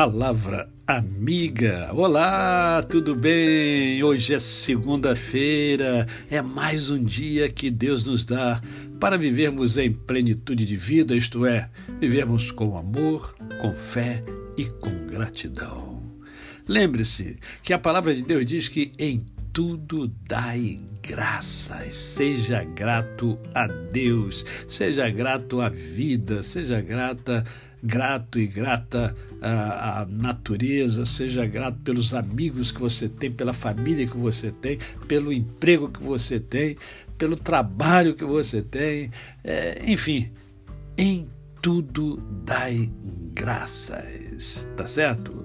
Palavra Amiga. Olá, tudo bem? Hoje é segunda-feira, é mais um dia que Deus nos dá para vivermos em plenitude de vida, isto é, vivermos com amor, com fé e com gratidão. Lembre-se que a palavra de Deus diz que em tudo dai graças. Seja grato a Deus, seja grato à vida, seja grata grato e grata à, à, natureza, seja grato pelos amigos que você tem, pela família que você tem, pelo emprego que você tem, pelo trabalho que você tem, é, enfim, em tudo dai graças, tá certo?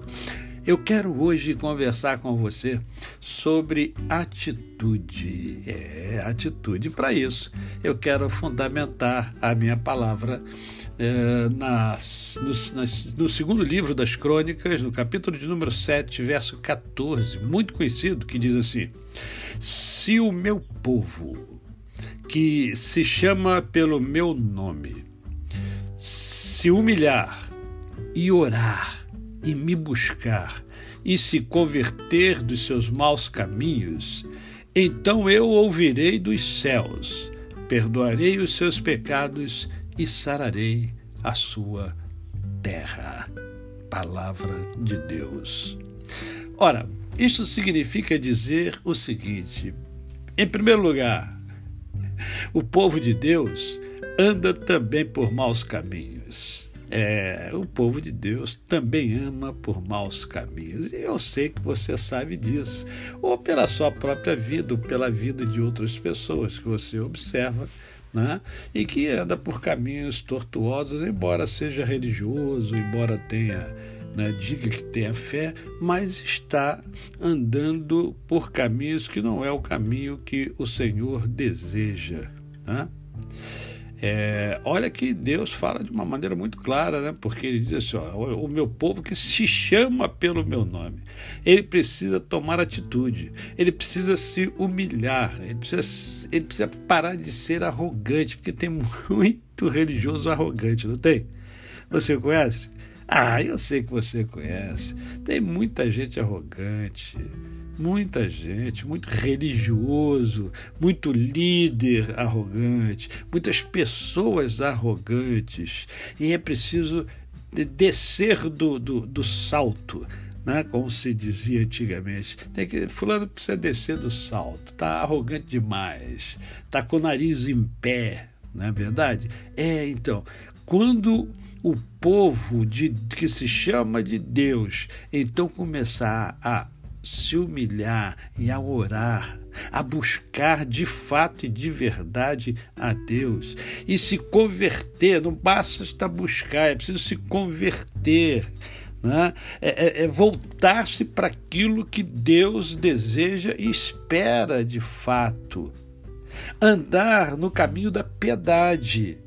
Eu quero hoje conversar com você sobre atitude. É, atitude. Para isso, eu quero fundamentar a minha palavra é, nas, no, no segundo livro das Crônicas, no capítulo de número 7, verso 14, muito conhecido, que diz assim: Se o meu povo, que se chama pelo meu nome, se humilhar e orar, e me buscar e se converter dos seus maus caminhos, então eu ouvirei dos céus, perdoarei os seus pecados e sararei a sua terra. Palavra de Deus. Ora, isto significa dizer o seguinte: em primeiro lugar, o povo de Deus anda também por maus caminhos é, o povo de Deus também ama por maus caminhos. E eu sei que você sabe disso. Ou pela sua própria vida, ou pela vida de outras pessoas que você observa. Né? e que anda por caminhos tortuosos, embora seja religioso, embora tenha né, diga que tenha fé, mas está andando por caminhos que não é o caminho que o Senhor deseja. Né? É, olha que Deus fala de uma maneira muito clara, né? porque ele diz assim: ó, o meu povo que se chama pelo meu nome, ele precisa tomar atitude, ele precisa se humilhar, ele precisa, ele precisa parar de ser arrogante, porque tem muito religioso arrogante, não tem? Você conhece? Ah, eu sei que você conhece. Tem muita gente arrogante, muita gente, muito religioso, muito líder arrogante, muitas pessoas arrogantes. E é preciso descer do, do, do salto. Né, como se dizia antigamente. Tem que, fulano precisa descer do salto, está arrogante demais, está com o nariz em pé, não é verdade? É, então, quando o povo de, que se chama de Deus então começar a se humilhar e a orar, a buscar de fato e de verdade a Deus e se converter, não basta estar buscar, é preciso se converter. Né? É, é, é voltar-se para aquilo que Deus deseja e espera de fato. Andar no caminho da piedade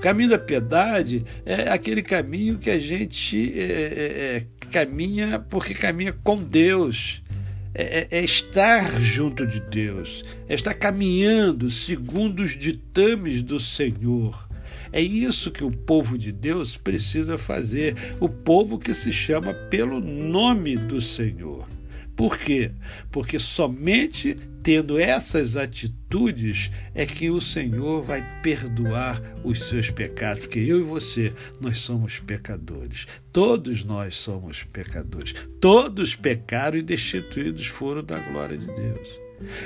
o caminho da piedade é aquele caminho que a gente é, é, é caminha porque caminha com Deus. É, é, é, estar junto de Deus, é estar caminhando segundo os ditames do Senhor. É isso que o povo de Deus precisa fazer, o povo que se chama pelo nome do Senhor. Por quê? Porque somente tendo essas atitudes é que o Senhor vai perdoar os seus pecados, porque eu e você, nós somos pecadores. Todos nós somos pecadores. Todos pecaram e destituídos foram da glória de Deus.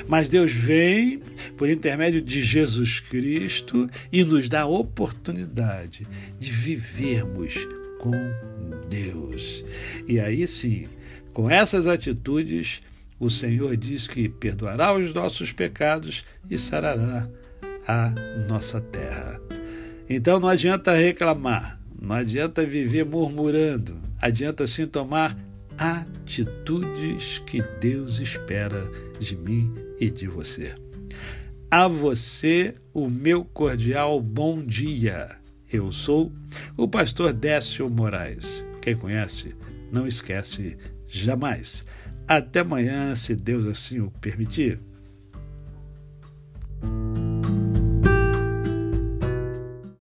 Mas Deus vem por intermédio de Jesus Cristo e nos dá a oportunidade de vivermos com Deus. E aí sim, com essas atitudes, o Senhor diz que perdoará os nossos pecados e sarará a nossa terra. Então não adianta reclamar, não adianta viver murmurando, adianta sim tomar atitudes que Deus espera de mim e de você. A você, o meu cordial bom dia. Eu sou o pastor Décio Moraes. Quem conhece, não esquece jamais. Até amanhã, se Deus assim o permitir.